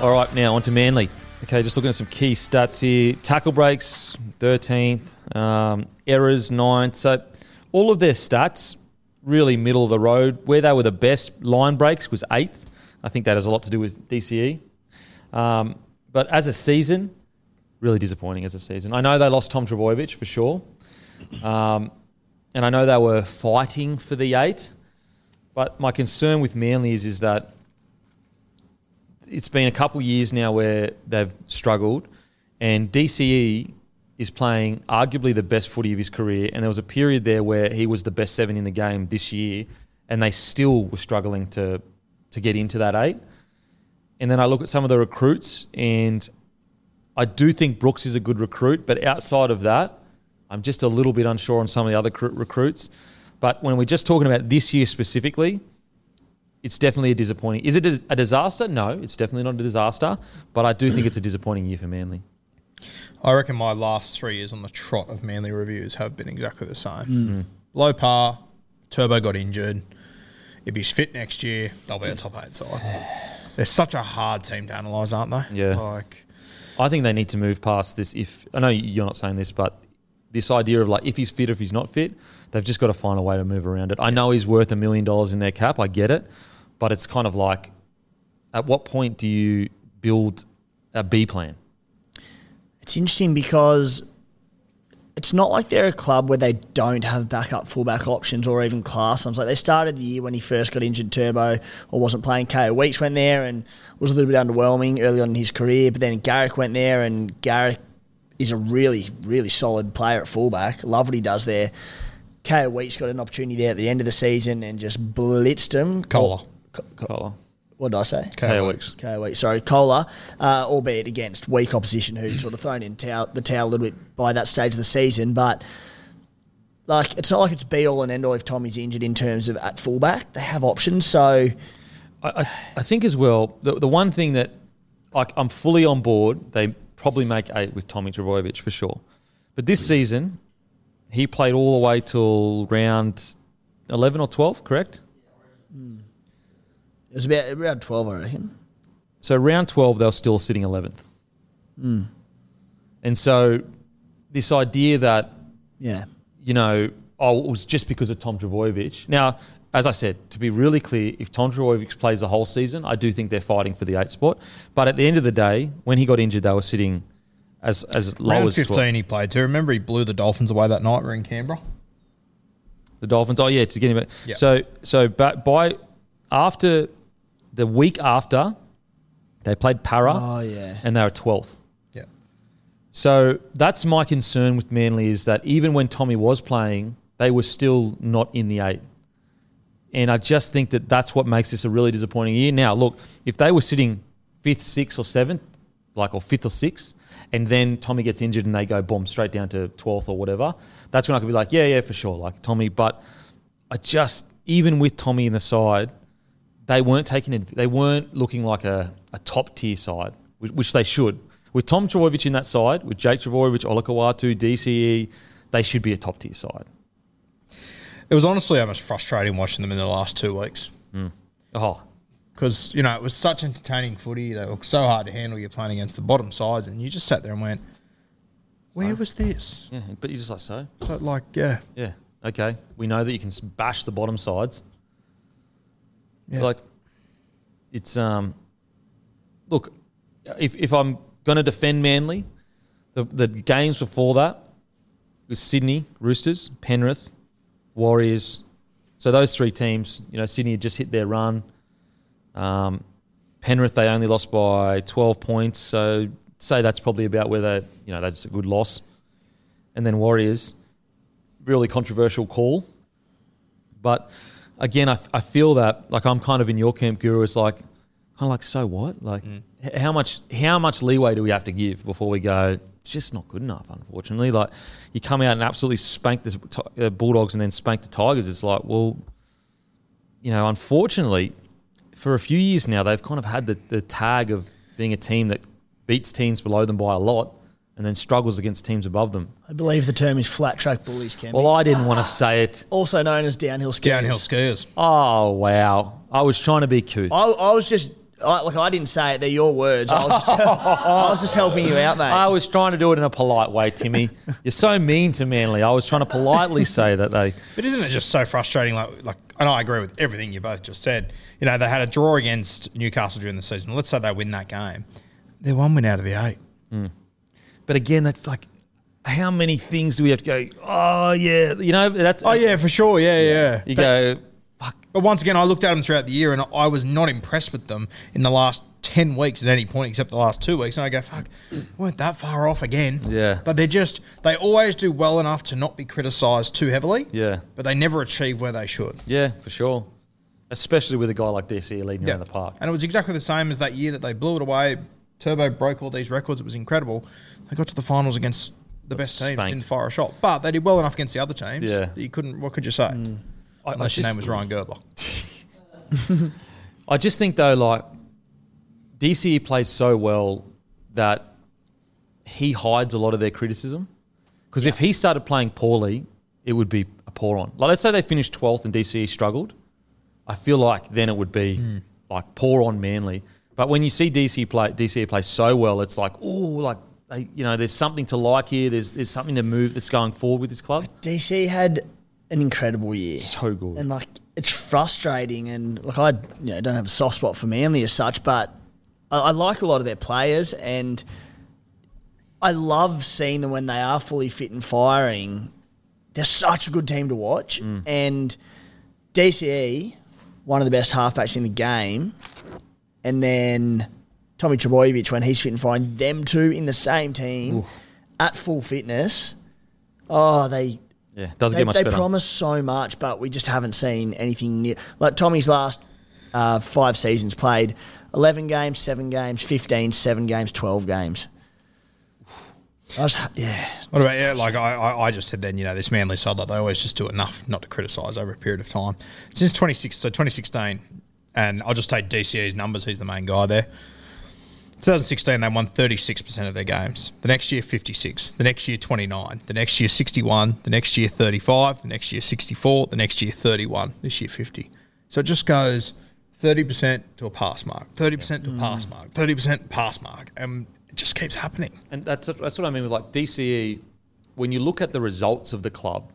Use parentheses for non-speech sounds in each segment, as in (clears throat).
All right, now on to Manly. Okay, just looking at some key stats here. Tackle breaks, 13th. Um, errors, 9th. So all of their stats, really middle of the road. Where they were the best, line breaks was 8th. I think that has a lot to do with DCE. Um, but as a season, really disappointing as a season. I know they lost Tom Trbojevic for sure. Um, and I know they were fighting for the 8. But my concern with Manly is, is that it's been a couple years now where they've struggled, and DCE is playing arguably the best footy of his career. And there was a period there where he was the best seven in the game this year, and they still were struggling to to get into that eight. And then I look at some of the recruits, and I do think Brooks is a good recruit, but outside of that, I'm just a little bit unsure on some of the other recruits. But when we're just talking about this year specifically, it's definitely a disappointing. Is it a a disaster? No, it's definitely not a disaster. But I do think it's a disappointing year for Manly. I reckon my last three years on the trot of Manly reviews have been exactly the same. Mm. Mm. Low par, Turbo got injured. If he's fit next year, they'll be a top eight side. (sighs) They're such a hard team to analyse, aren't they? Yeah. Like, I think they need to move past this. If I know you're not saying this, but this idea of like if he's fit, if he's not fit, they've just got to find a way to move around it. I know he's worth a million dollars in their cap. I get it, but it's kind of like, at what point do you build a B plan? It's interesting because it's not like they're a club where they don't have backup fullback options or even class ones. Like they started the year when he first got injured, Turbo, or wasn't playing. KO Weeks went there and was a little bit underwhelming early on in his career. But then Garrick went there, and Garrick is a really, really solid player at fullback. Love what he does there. KO Weeks got an opportunity there at the end of the season and just blitzed him. Koula. Co- co- Koula. what did I say? KO Weeks. Okay, wait, sorry, Koula, uh, albeit against weak opposition who'd sort of thrown in towel, the towel a little bit by that stage of the season, but like it's not like it's be all and end all if Tommy's injured in terms of at fullback. They have options, so I, I, I think as well, the, the one thing that like I'm fully on board, they probably make eight with Tommy Trbojevic for sure. But this hmm. season, he played all the way till round 11 or 12, correct? Hmm. it was about around twelve, I reckon. So round 12, they were still sitting 11th. Hmm. And so this idea that, Yeah, you know, oh, it was just because of Tom Trbojevic. Now, as I said, to be really clear, if Tom Trbojevic plays the whole season, I do think they're fighting for the eight spot. But at the end of the day, when he got injured, they were sitting as as low round as 12. 15 he played too. Remember he blew the Dolphins away that night. We're in Canberra. The Dolphins. Oh yeah, to get him. back. Yeah. So so but by after the week after, they played Para. Oh, yeah. and they were twelfth. Yeah. So that's my concern with Manly is that even when Tommy was playing, they were still not in the eight. And I just think that that's what makes this a really disappointing year. Now, look, if they were sitting fifth, sixth, or seventh, like or fifth or sixth, and then Tommy gets injured and they go boom straight down to twelfth or whatever, that's when I could be like, yeah, yeah, for sure, like Tommy. But I just even with Tommy in the side, they weren't taking. They weren't looking like a, a top tier side, which, which they should. With Tom Trbojevic in that side, with Jake Trbojevic, Olakau'atu, DCE, they should be a top tier side. It was honestly almost frustrating watching them in the last two weeks Oh, because you know it was such entertaining footy. They were so hard to handle. You're playing against the bottom sides, and you just sat there and went, "Where was this?" yeah, but you're just like so. So like, yeah, Yeah, okay. We know that you can bash the bottom sides. yeah. Like, it's um. Look, if if I'm gonna defend Manly, the the games before that was Sydney Roosters, Penrith, Warriors. So those three teams, you know, Sydney had just hit their run. Um, Penrith they only lost by 12 points, so say that's probably about where they, you know, that's a good loss. And then Warriors, really controversial call. But again, I, I feel that like I'm kind of in your camp, Guru. It's like kind of like so what? Like h- how much how much leeway do we have to give before we go? It's just not good enough, unfortunately. Like you come out and absolutely spank the Ti- uh, Bulldogs and then spank the Tigers. It's like well, you know, unfortunately, for a few years now they've kind of had the, the tag of being a team that beats teams below them by a lot and then struggles against teams above them. I believe the term is flat track bullies, Cam. Well, I didn't want to say it. also known as downhill skiers. downhill skiers. Oh wow! I was trying to be couth. I, I was just I, like I didn't say it; they're your words. I was, just, (laughs) I was just helping you out, mate. I was trying to do it in a polite way, Timmy. (laughs) You're so mean to Manly. I was trying to politely say that they. But isn't it just so frustrating? Like, like, and I agree with everything you both just said. You know, they had a draw against Newcastle during the season. Let's say they win that game. They're one win out of the eight. Hmm. But again, that's like, how many things do we have to go? Oh yeah, you know that's. Oh yeah, for sure. Yeah, yeah. You But- go. But once again, I looked at them throughout the year, and I was not impressed with them in the last ten weeks at any point, except the last two weeks. And I go, "Fuck, weren't that far off again?" Yeah. But they're just they always do well enough to not be criticised too heavily. Yeah. But they never achieve where they should. Yeah, for sure. Especially with a guy like DC leading around the park. And it was exactly the same as that year that they blew it away. Turbo broke all these records. It was incredible. They got to the finals against the Got best team. spanked. didn't fire a shot, but they did well enough against the other teams. Yeah. you couldn't. What could you say? I, I Unless your just- name was Ryan Girdler. (laughs) I just think though, like DCE plays so well that he hides a lot of their criticism. Because if he started playing poorly, it would be a poor on. Like let's say they finished twelfth and DCE struggled, I feel like then it would be hmm. like poor on Manly. But when you see DC play DCE play so well, it's like oh, like they, you know, there's something to like here. There's there's something to move that's going forward with this club. DC had an incredible year. So good. And like it's frustrating and like I you know, don't have a soft spot for Manly as such, but I, I like a lot of their players and I love seeing them when they are fully fit and firing. They're such a good team to watch. Mm. And DCE, one of the best halfbacks in the game, and then Tommy Trbojevic when he's fit and firing, them two in the same team at full fitness. Oh, they Yeah, doesn't they, get much they better. promise so much, but we just haven't seen anything near. Like Tommy's last uh, five seasons played 11 games, 7 games, 15, 7 games, 12 games. I was, yeah. What about yeah? Like I, I, I just said then, you know, this Manly side, like they always just do enough not to criticise over a period of time. Since twenty six, so twenty sixteen, and I'll just take DCE's numbers. He's the main guy there. 2016, they won 36% of their games. The next year, 56. The next year, 29. The next year, 61. The next year, 35. The next year, 64. The next year, 31. This year, 50. So it just goes 30% to a pass mark, 30% to a pass mm. mark, 30% pass mark. And it just keeps happening. And that's that's what I mean with like DCE. When you look at the results of the club,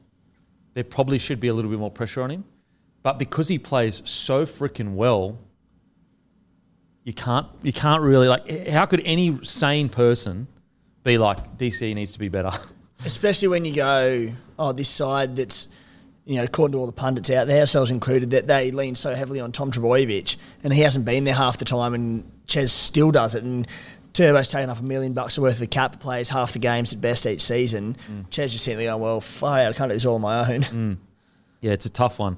there probably should be a little bit more pressure on him, but because he plays so freaking well, you can't you can't really like. How could any sane person be like DC needs to be better? (laughs) Especially when you go, oh, this side that's, you know, according to all the pundits out there, ourselves included, that they lean so heavily on Tom Trbojevic and he hasn't been there half the time and Ches still does it. And Turbo's taken up a million bucks worth of the cap, plays half the games at best each season. Mm. Ches just simply going, well, fire I can't do this all on my own. Mm. Yeah, it's a tough one.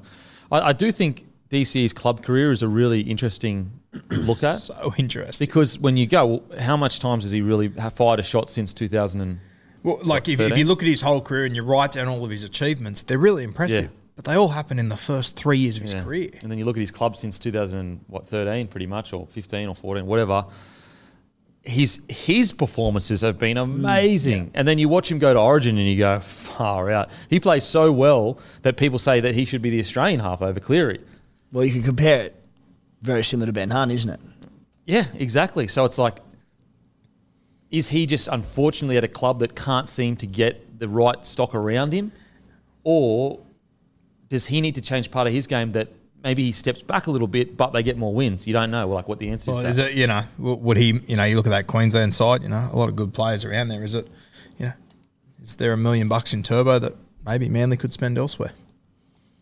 I, I do think DC's club career is a really interesting (clears throat) look at So interesting. because when you go, well, how much times has he really fired a shot since 2000? And, Well, like if, if you look at his whole career and you write down all of his achievements, they're really impressive. but they all happen in the first three years of his Yeah. career. And then you look at his club since 2013, pretty much, or 15 or 14, whatever. His his performances have been mm, amazing, and then you watch him go to Origin and you go far out. He plays so well that people say that he should be the Australian half over Cleary. Well, you can compare it very similar to Ben Hunt, isn't it? Yeah, exactly. So it's like, is he just unfortunately at a club that can't seem to get the right stock around him, or does he need to change part of his game that maybe he steps back a little bit, but they get more wins? You don't know, like what the answer Well, is. is it, you know, would he, you know, you look at that Queensland side, you know, a lot of good players around there. Is it, you know, is there a million bucks in turbo that maybe Manly could spend elsewhere?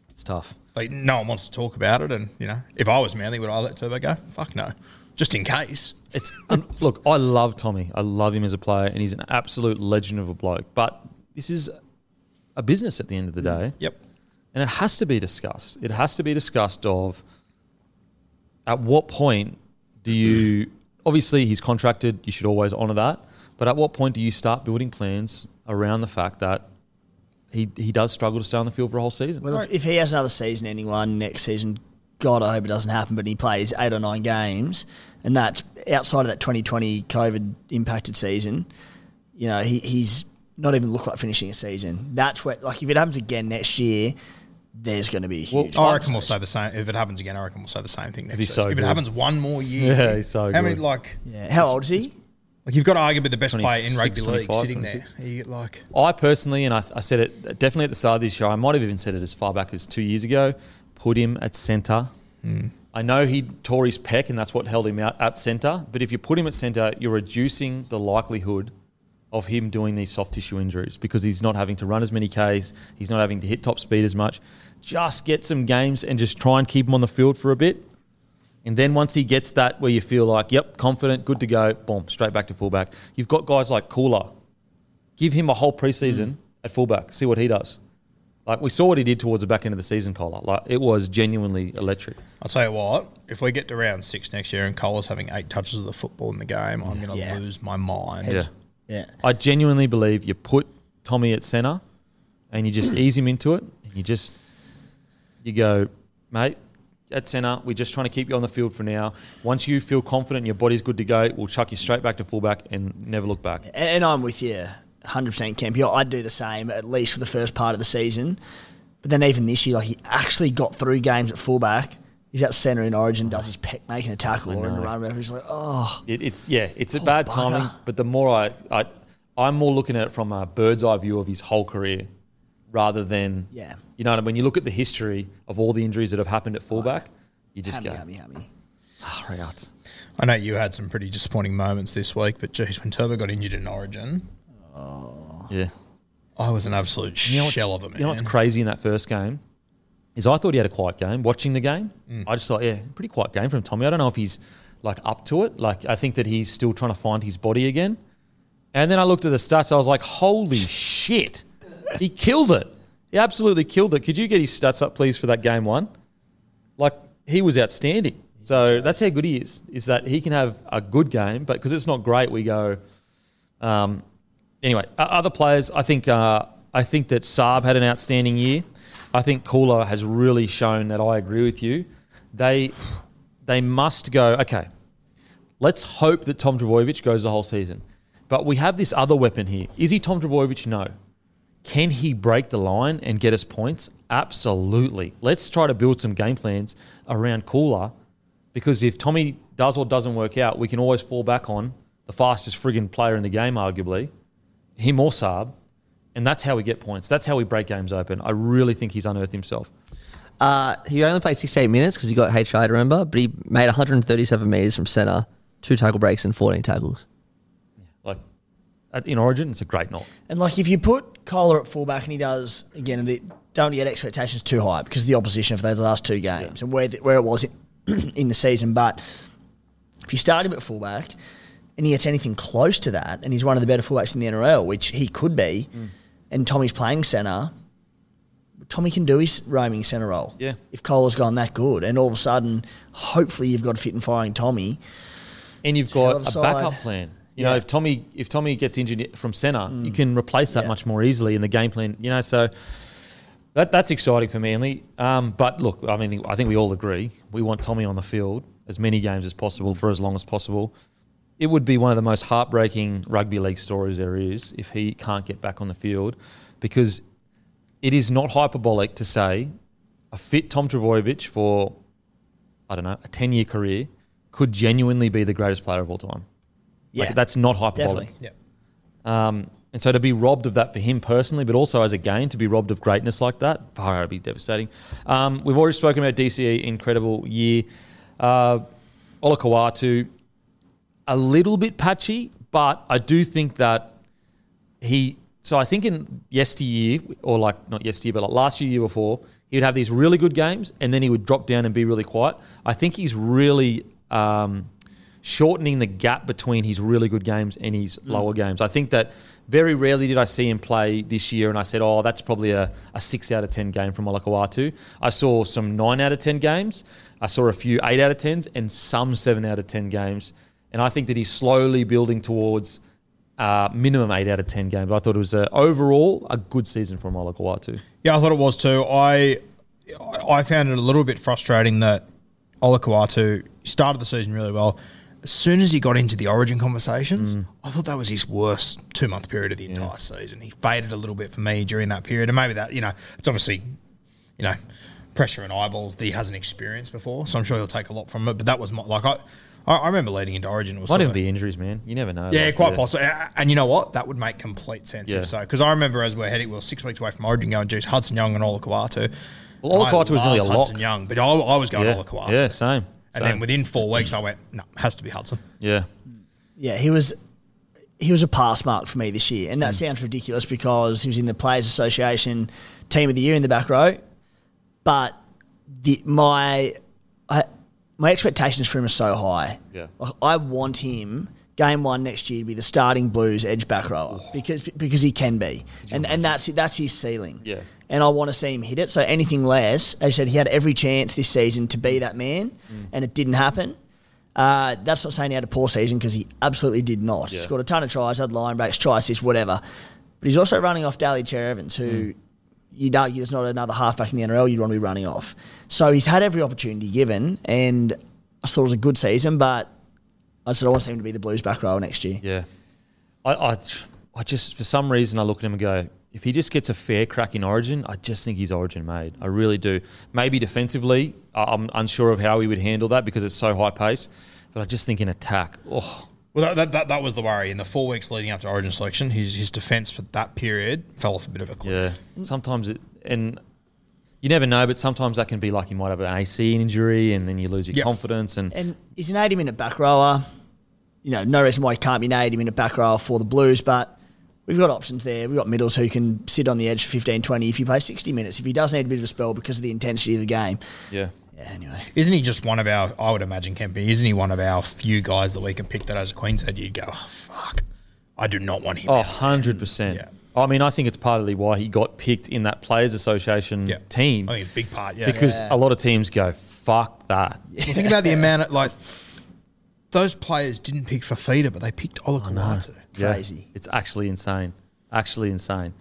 It's tough. Like, no one wants to talk about it. And, you know, if I was Manly, would I let turbo go? Fuck no. Just in case. It's um, look, I love Tommy. I love him as a player, and he's an absolute legend of a bloke. But this is a business at the end of the day. Yep. And it has to be discussed. It has to be discussed of at what point do you (clears throat) obviously he's contracted, you should always honour that. But at what point do you start building plans around the fact that he he does struggle to stay on the field for a whole season? Well, if, if he has another season ending one next season, God, I hope it doesn't happen, but he plays eight or nine games, and that's outside of that 2020 COVID impacted season, you know, he, he's not even looked like finishing a season. That's where, like, if it happens again next year, there's going to be a Well, huge. I reckon we'll say the same. If it happens again, I reckon we'll say the same thing next he's season. so if good. it happens one more year. (laughs) Yeah, he's so How many, like, yeah. How old is he? Like you've got to arguably the best player in 26, rugby league 25, sitting there. 26. You get like, I personally, and I, I said it definitely at the start of this show, I might have even said it as far back as two years ago, put him at centre. Hmm. I know he tore his pec and that's what held him out at centre, but if you put him at centre, you're reducing the likelihood of him doing these soft tissue injuries because he's not having to run as many Ks, he's not having to hit top speed as much. Just get some games and just try and keep him on the field for a bit. And then once he gets that where you feel like, yep, confident, good to go, boom, straight back to fullback. You've got guys like Koula. Give him a whole preseason mm-hmm. at fullback. See what he does. Like we saw what he did towards the back end of the season, Koula. Like it was genuinely electric. I'll tell you what, if we get to round six next year and Cole's having eight touches of the football in the game, I'm going to Yeah. lose my mind. Yeah. Yeah. I genuinely believe you put Tommy at centre and you just ease him into it and you just you go, mate, at centre, we're just trying to keep you on the field for now. Once you feel confident and your body's good to go, we'll chuck you straight back to fullback and never look back. And, I'm with you 100% Kemp. I'd do the same, at least for the first part of the season. But then even this year, like he actually got through games at fullback. He's at centre in Origin, does his pec making a tackle or in the run. He's like, oh, It, it's yeah, it's a oh, bad bugger. timing. But the more I, I, I'm more looking at it from a bird's eye view of his whole career, rather than Yeah. You know, what I mean? when you look at the history of all the injuries that have happened at fullback, you just hammy, go, hammy, hammy. "Oh, right out." I know you had some pretty disappointing moments this week, but geez, when Turbo got injured in Origin, oh. Yeah. I was an absolute You know shell of a man. You know what's crazy in that first game is I thought he had a quiet game. Watching the game, mm. I just thought, yeah, pretty quiet game from Tommy. I don't know if he's like up to it. Like I think that he's still trying to find his body again. And then I looked at the stats. I was like, holy shit, he killed it. He absolutely killed it. Could you get his stats up, please, for that game one? Like he was outstanding. So that's how good he is. Is that he can have a good game, but because it's not great, we go. Um, anyway, other players, I think uh, I think that Saab had an outstanding year. I think Koula has really shown that I agree with you. They they must go. Okay, let's hope that Tom Trbojevic goes the whole season. But we have this other weapon here. Is he Tom Trbojevic? No. Can he break the line and get us points? Absolutely. Let's try to build some game plans around Koula because if Tommy does or doesn't work out, we can always fall back on the fastest friggin' player in the game, arguably, him or Saab, and that's how we get points. That's how we break games open. I really think he's unearthed himself. Uh, he only played 68 minutes because he got HI remember, but he made 137 metres from centre, two tackle breaks, and 14 tackles. At, in Origin, it's a great knock. And like if you put Koula at fullback and he does again, the, don't get expectations too high because of the opposition for those last two games and where the, where it was in, (clears throat) in the season. But if you start him at fullback and he gets anything close to that, and he's one of the better fullbacks in the NRL, which he could be, Mm. and Tommy's playing centre. Tommy can do his roaming centre role. Yeah. If Koula's gone that good, and all of a sudden, hopefully, you've got a fit and firing Tommy. and you've got a the backup plan. You know, if Tommy if Tommy gets injured from centre, you can replace that Yeah. much more easily in the game plan. You know, so That that's exciting for Manly. Um, but look, I mean, I think we all agree we want Tommy on the field as many games as possible for as long as possible. It would be one of the most heartbreaking rugby league stories there is if he can't get back on the field, because it is not hyperbolic to say a fit Tom Trbojevic for I don't know a ten year career could genuinely be the greatest player of all time. Yeah, Like, that's not hyperbolic. definitely. Yeah. Um, and so to be robbed of that for him personally, but also as a game, to be robbed of greatness like that, far would be devastating. Um, we've already spoken about DCE, incredible year. Uh, Olakau'atu, a little bit patchy, but I do think that he. So I think in yesteryear, or like not yesteryear, but like last year, year before, he would have these really good games, and then he would drop down and be really quiet. I think he's really um, shortening the gap between his really good games and his lower games. I think that very rarely did I see him play this year, and I said, "Oh, that's probably a, a six out of ten game from Olakau'atu." I saw some nine out of ten games. I saw a few eight out of tens, and some seven out of ten games. And I think that he's slowly building towards uh, minimum eight out of ten games. I thought it was a, overall a good season from Olakau'atu. Yeah, I thought it was too. I I found it a little bit frustrating that Olakau'atu started the season really well. As soon as he got into the Origin conversations, mm. I thought that was his worst two month period of the entire season. He faded a little bit for me during that period, and maybe that you know it's obviously you know pressure and eyeballs that he hasn't experienced before. So I'm sure he'll take a lot from it. But that was my like I I remember leading into Origin. It was Might even of- be injuries, man. You never know. yeah, Like, quite possible. And you know what? That would make complete sense Yeah. if so. Because I remember as we're heading, we are six weeks away from Origin going, geez, Hudson Young and Olakau'atu. Well, Olakau'atu was I nearly a Hudson lock. Young, but I, I was going Yeah, Olakau'atu. yeah, same. And same. then within four weeks, I went, no, has to be Hudson. yeah, Yeah, he was he was a pass mark for me this year, and that Mm. sounds ridiculous because he was in the Players Association Team of the Year in the back row. But the my I, my expectations for him are so high. Yeah. Like, I want him game one next year to be the starting Blues edge back rower because because he can be, and and that's that's his ceiling. Yeah. And I want to see him hit it. So anything less, as I said, he had every chance this season to be that man, Mm. and it didn't happen. Uh, that's not saying he had a poor season because he absolutely did not. He scored a ton of tries, had line breaks, try assists, whatever. But he's also running off Daly Cherry-Evans, Mm. who you'd argue there's not another halfback in the NRL you'd want to be running off. So he's had every opportunity given, and I thought it was a good season, but I said I want to see him to be the Blues back row next year. yeah. I, I, I just for some reason I look at him and go, if he just gets a fair crack in Origin, I just think he's Origin made. I really do. Maybe defensively, I- I'm unsure of how he would handle that because it's so high pace. But I just think in attack, oh, Well, that, that, that, that was the worry. In the four weeks leading up to Origin selection, his, his defence for that period fell off a bit of a cliff. Yeah. Sometimes it and you never know, but sometimes that can be like you might have an AC injury and then you lose your Yeah. confidence and And he's an 80 minute back rower. You know, no reason why he can't be an 80 minute back rower for the Blues, but we've got options there. We've got middles who can sit on the edge for 15, 20 if he plays 60 minutes. If he does need a bit of a spell because of the intensity of the game. yeah. Yeah, anyway. Isn't he just one of our, I would imagine, Kempy, isn't he one of our few guys that we can pick that as a Queenshead, you'd go, oh, fuck, I do not want him Oh, 100%. Yeah. I mean, I think it's partly why he got picked in that Players Association Yeah. team I think it's a big part, yeah. because a lot of teams go, fuck that. Well, think about the amount of, like, those players didn't pick Fifita, but they picked Olakau'atu. Yeah, Crazy. it's actually insane. Actually insane.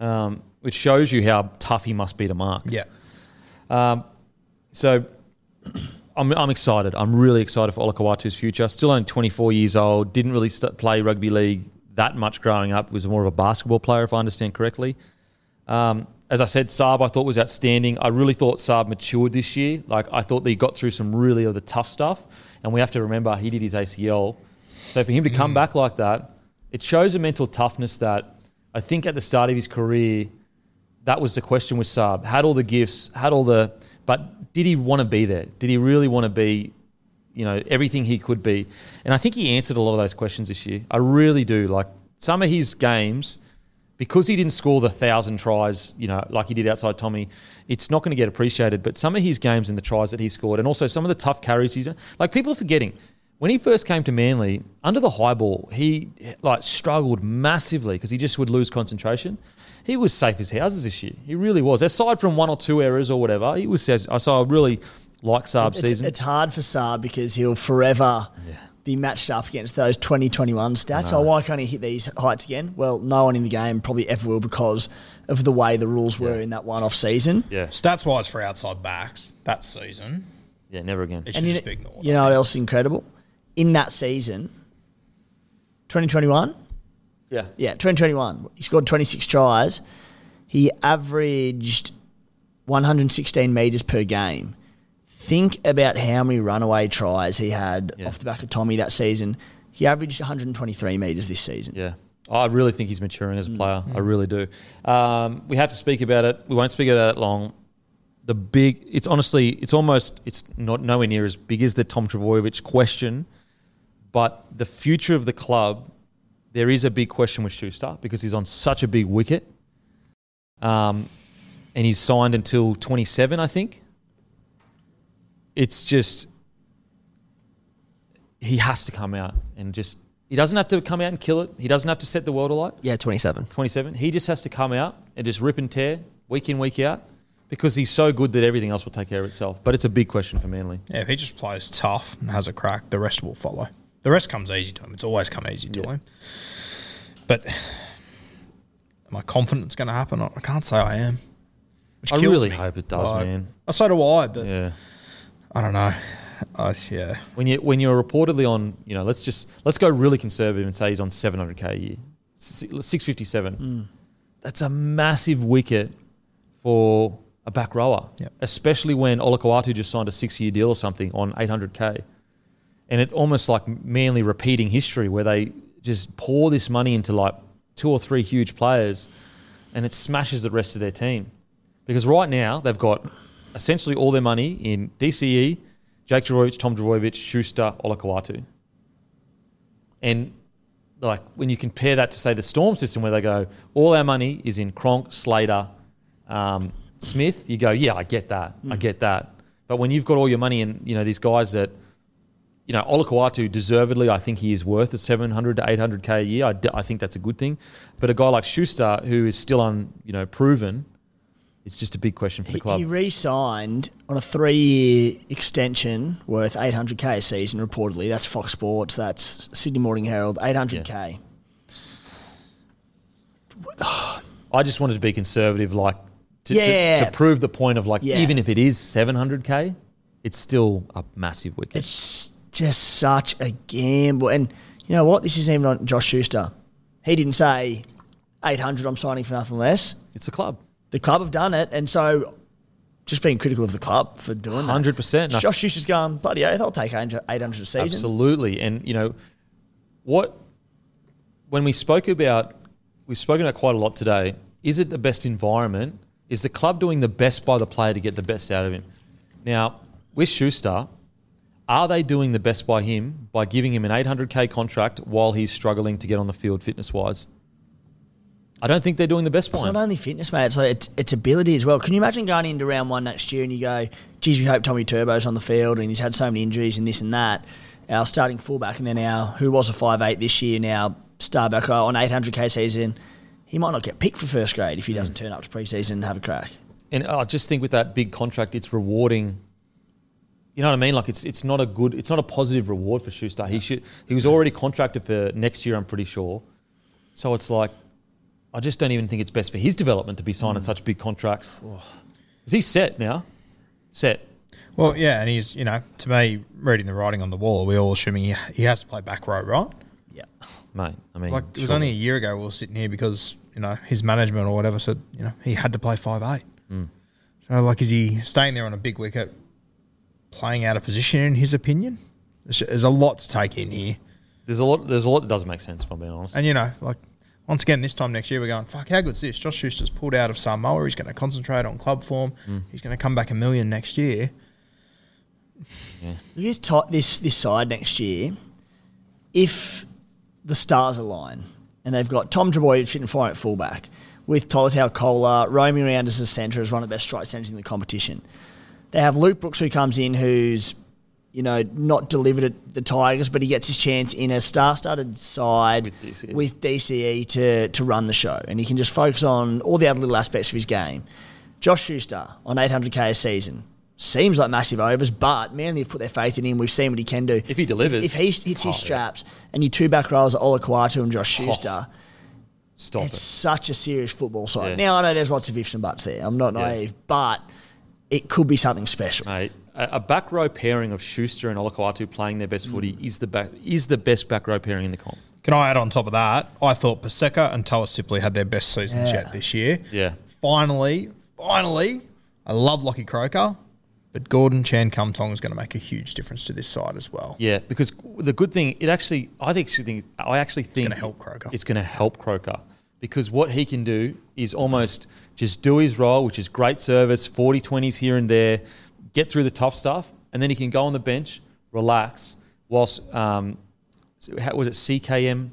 Um, which shows you how tough he must be to mark. Yeah. So (clears throat) I'm, I'm excited. I'm really excited for Olakau'atu's future. Still only 24 years old. Didn't really st- play rugby league that much growing up. Was more of a basketball player, if I understand correctly. Um, as I said, Saab I thought was outstanding. I really thought Saab matured this year. Like I thought that he got through some really of the tough stuff. And we have to remember he did his ACL. So for him to come back like that, it shows a mental toughness that I think at the start of his career, that was the question with Saab. Had all the gifts, had all the, but did he want to be there? Did he really want to be, you know, everything he could be? And I think he answered a lot of those questions this year. I really do. Like some of his games, because he didn't score the thousand tries, you know, like he did outside Tommy, it's not going to get appreciated. But some of his games and the tries that he scored, and also some of the tough carries he's like people are forgetting. When he first came to Manly, under the high ball, he like struggled massively because he just would lose concentration. He was safe as houses this year. He really was. Aside from one or two errors or whatever, he was. I saw. I really like Saab's It's, season. it's hard for Saab because he'll forever be matched up against those 2021 stats. So why can't he hit these heights again? Well, no one in the game probably ever will because of the way the rules were in that one-off season. Yeah, Stats wise for outside backs that season, yeah, never again. it should And you, just know, be ignored. you know what else is incredible? In that season, 2021, Yeah, yeah, 2021, he scored 26 tries. He averaged 116 metres per game. Think about how many runaway tries he had Yeah. off the back of Tommy that season. He averaged 123 metres this season. Yeah. I really think he's maturing as a player. I really do. Um, we have to speak about it. We won't speak about it long. The big, it's honestly, it's almost, it's not nowhere near as big as the Tom Trbojevic question, but the future of the club, there is a big question with Schuster because he's on such a big wicket. Um, and he's signed until 27, I think. It's just, he has to come out and just, he doesn't have to come out and kill it. He doesn't have to set the world alight. Yeah, 27. 27. He just has to come out and just rip and tear week in, week out because he's so good that everything else will take care of itself. But it's a big question for Manly. Yeah, if he just plays tough and has a crack, the rest will follow. The rest comes easy to him. It's always come easy to him. But am I confident it's going to happen? I can't say I am. Which I really me. hope it does, Like, man. uh, So do I, but Yeah. I don't know. I, yeah. When you when you're reportedly on, you know, let's just let's go really conservative and say he's on 700k a year, Si- 657. That's a massive wicket for a back rower, Yep. especially when Olakau'atu just signed a six-year deal or something on 800k, and it almost like Manly repeating history where they just pour this money into like two or three huge players, and it smashes the rest of their team. Because right now they've got essentially all their money in DCE, Jake Trbojevic, Tom Trbojevic, Schuster, Olakau'atu. And like when you compare that to say the Storm system, where they go, all our money is in Cronk, Slater, um, Smith, you go, yeah, I get that, I get that. But when you've got all your money in, you know, these guys that, you know, Olakau'atu deservedly, I think he is worth a 700 to 800k a year. I, d- I think that's a good thing. But a guy like Schuster, who is still un, you know, proven, it's just a big question for the club. he re-signed on a three-year extension worth 800k a season. Reportedly, that's Fox Sports. That's Sydney Morning Herald. 800k. (sighs) I just wanted to be conservative, like to, Yeah. to, to prove the point of like Yeah. even if it is 700k, it's still a massive wicket. It's just such a gamble. And you know what? This isn't even on Josh Schuster. He didn't say 800. I'm signing for nothing less. It's a club, The club have done it, and so just being critical of the club for doing that. hundred percent. Josh Schuster's going, bloody oath, I'll take 800 800 a season. Absolutely, and you know what? When we spoke about, we've spoken about quite a lot today. Is it the best environment? Is the club doing the best by the player to get the best out of him? Now, with Schuster, are they doing the best by him by giving him an 800k contract while he's struggling to get on the field fitness wise? I don't think they're doing the best by It's him. not only fitness, mate. It's like it's, it's ability as well. Can you imagine going into round one next year and you go, "Geez, we hope Tommy Turbo's on the field and he's had so many injuries and this and that." Our starting fullback and then our who was a five eight this year now star back on eight hundred k season. He might not get picked for first grade if he hmm. doesn't turn up to preseason and have a crack. And I just think with that big contract, it's rewarding. You know what I mean? Like it's it's not a good, it's not a positive reward for Schuster. He should he was already contracted for next year, I'm pretty sure. So it's like, I just don't even think it's best for his development to be signing such big contracts. Is he set now? Set. Well, yeah, and he's, you know, to me, reading the writing on the wall, we're all assuming he, he has to play back row, right? Yeah. Mate, I mean, Like, it was surely. only a year ago we were sitting here because, you know, his management or whatever said, you know, he had to play five eight. Hmm. So, like, is he staying there on a big wicket, playing out of position, in his opinion? There's, there's a lot to take in here. There's a lot. There's a lot that doesn't make sense. If I'm being honest. And, you know, like, once again, this time next year, we're going, fuck, how good's this? Josh Schuster's pulled out of Samoa. He's going to concentrate on club form. Hmm. He's going to come back a million next year. This, ti this this side next year, if the stars align and they've got Tom Trbojevic fit and fine at fullback with Tolutau Koula roaming around as a centre as one of the best strike centres in the competition. They have Luke Brooks who comes in who's you know not delivered at the Tigers, but he gets his chance in a star-studded side With DCE. with DCE to to run the show, and he can just focus on all the other little aspects of his game. Josh Schuster on 800k a season, seems like massive overs, but Manly have put their faith in him. We've seen what he can do. If he delivers- if, he hits Oh, his yeah. straps, and your two back rows are Olakau'atu and Josh oh, Schuster, Stop it's it. such a serious football side. Yeah. Now I know there's lots of ifs and buts there. I'm not Yeah. naive, but it could be something special. Mate, a, a back row pairing of Schuster and Olakau'atu playing their best footy Mm. is the back is the best back row pairing in the comp. Can I add on top of that? I thought Paseka and Toa Sipley had their best seasons Yeah. yet this year. Yeah. Finally, finally, I love Lockie Croker, but Gordon Chan Kum Tong is going to make a huge difference to this side as well. Yeah, because the good thing, it actually, I actually think, I actually think it's gonna help Croker. It's going to help Croker because what he can do is almost just do his role, which is great service, 40 20s here and there, get through the tough stuff, and then he can go on the bench, relax, whilst, um, how, was it CKM?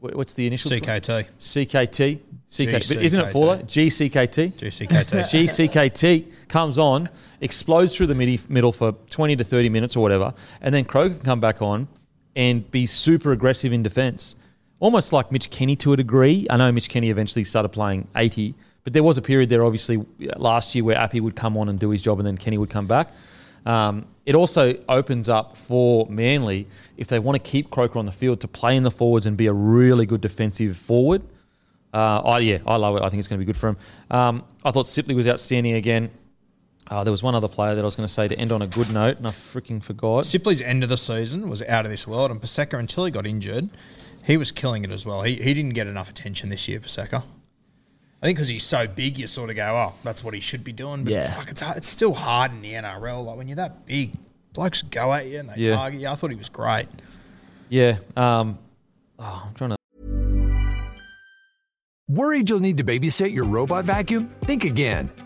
What's the initials? for? CKT. CKT. CK, but isn't it for that? GCKT? GCKT. (laughs) GCKT comes on, explodes through the midi, middle for 20 to 30 minutes or whatever, and then Croker can come back on and be super aggressive in defence. Almost like Mitch Kenny to a degree. I know Mitch Kenny eventually started playing 80, but there was a period there, obviously, last year where Api would come on and do his job and then Kenny would come back. Um, it also opens up for Manly, if they want to keep Croker on the field, to play in the forwards and be a really good defensive forward. Uh, I, yeah, I love it. I think it's going to be good for him. Um, I thought Sipley was outstanding again. Uh, there was one other player that I was going to say to end on a good note, and I freaking forgot. Sipley's end of the season was out of this world, and Paseka, until he got injured, he was killing it as well. He, he didn't get enough attention this year, Paseka. I think because he's so big, you sort of go, oh, that's what he should be doing. But Yeah. fuck, it's, hard, it's still hard in the NRL. Like when you're that big, blokes go at you and they Yeah. target you. I thought he was great. Yeah. Um, oh, I'm trying to. Worried you'll need to babysit your robot vacuum? Think again.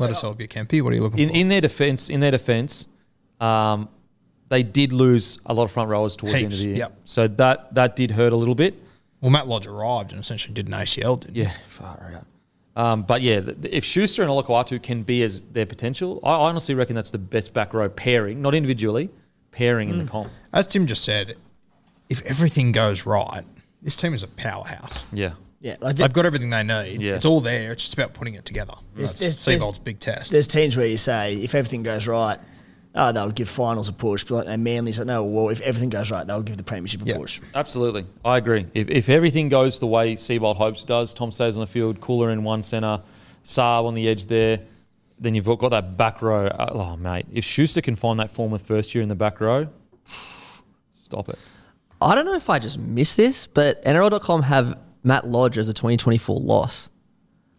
Let us help you, Kempy. What are you looking In, for? in their defence, in their defence, um, they did lose a lot of front rowers towards the end of the year. yep. So that that did hurt a little bit. well, Matt Lodge arrived and essentially did an ACL, didn't he? Yeah, far out. Um, but yeah, th- if Schuster and Olakau'atu can be as their potential, I honestly reckon that's the best back row pairing, not individually, pairing in the comp. As Tim just said, if everything goes right, this team is a powerhouse. Yeah. Yeah, like They've got everything they need. Yeah. It's all there. It's just about putting it together. There's- That's there's- there's- Seibold's big test. There's teams where you say if everything goes right, oh, they'll give finals a push. But like, and Manly's like, no, well, if everything goes right, they'll give the premiership a Yeah. push. Absolutely. I agree. If, if everything goes the way Seibold hopes it does, Tom stays on the field, Koula in one centre, Saab on the edge there, then you've got that back row. Uh, Oh, mate. If Schuster can find that form of first year in the back row, (sighs) stop it. I don't know if I just missed this, but NRL.com have Matt Lodge as a 2024 loss.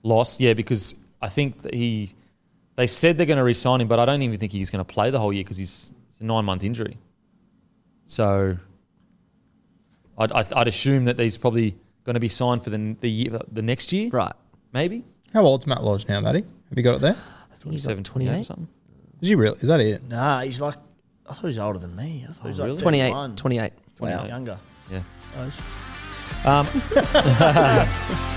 Loss, yeah, because I think that he. They said they're going to re-sign him, but I don't even think he's going to play the whole year because he's it's a nine-month injury. So, I'd, I'd, I'd assume that he's probably going to be signed for the the year, the next year, Right. maybe How old's Matt Lodge now, Matty? Have you got it there? I think he's like 27, 28 or something. Is he really? Is that it? Nah, he's like, I thought he was older than me. I thought he was oh, like really? 28. 31. 28. Wow, 28. younger. Yeah. Um, (laughs)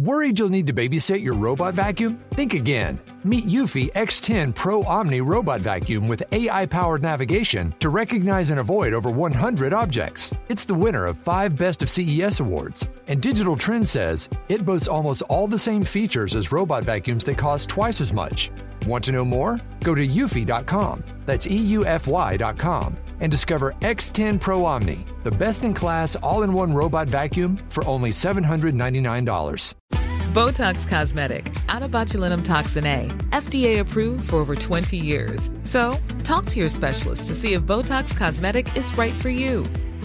Worried you'll need to babysit your robot vacuum? Think again. Meet Eufy X10 Pro Omni Robot Vacuum with AI powered navigation to recognize and avoid over 100 objects. It's the winner of five Best of CES awards. And Digital Trend says it boasts almost all the same features as robot vacuums that cost twice as much. Want to know more? Go to eufy.com. That's EUFY.com and discover X10 Pro Omni, the best in class all in one robot vacuum for only $799. Botox Cosmetic, out of botulinum toxin A, FDA approved for over 20 years. So, talk to your specialist to see if Botox Cosmetic is right for you.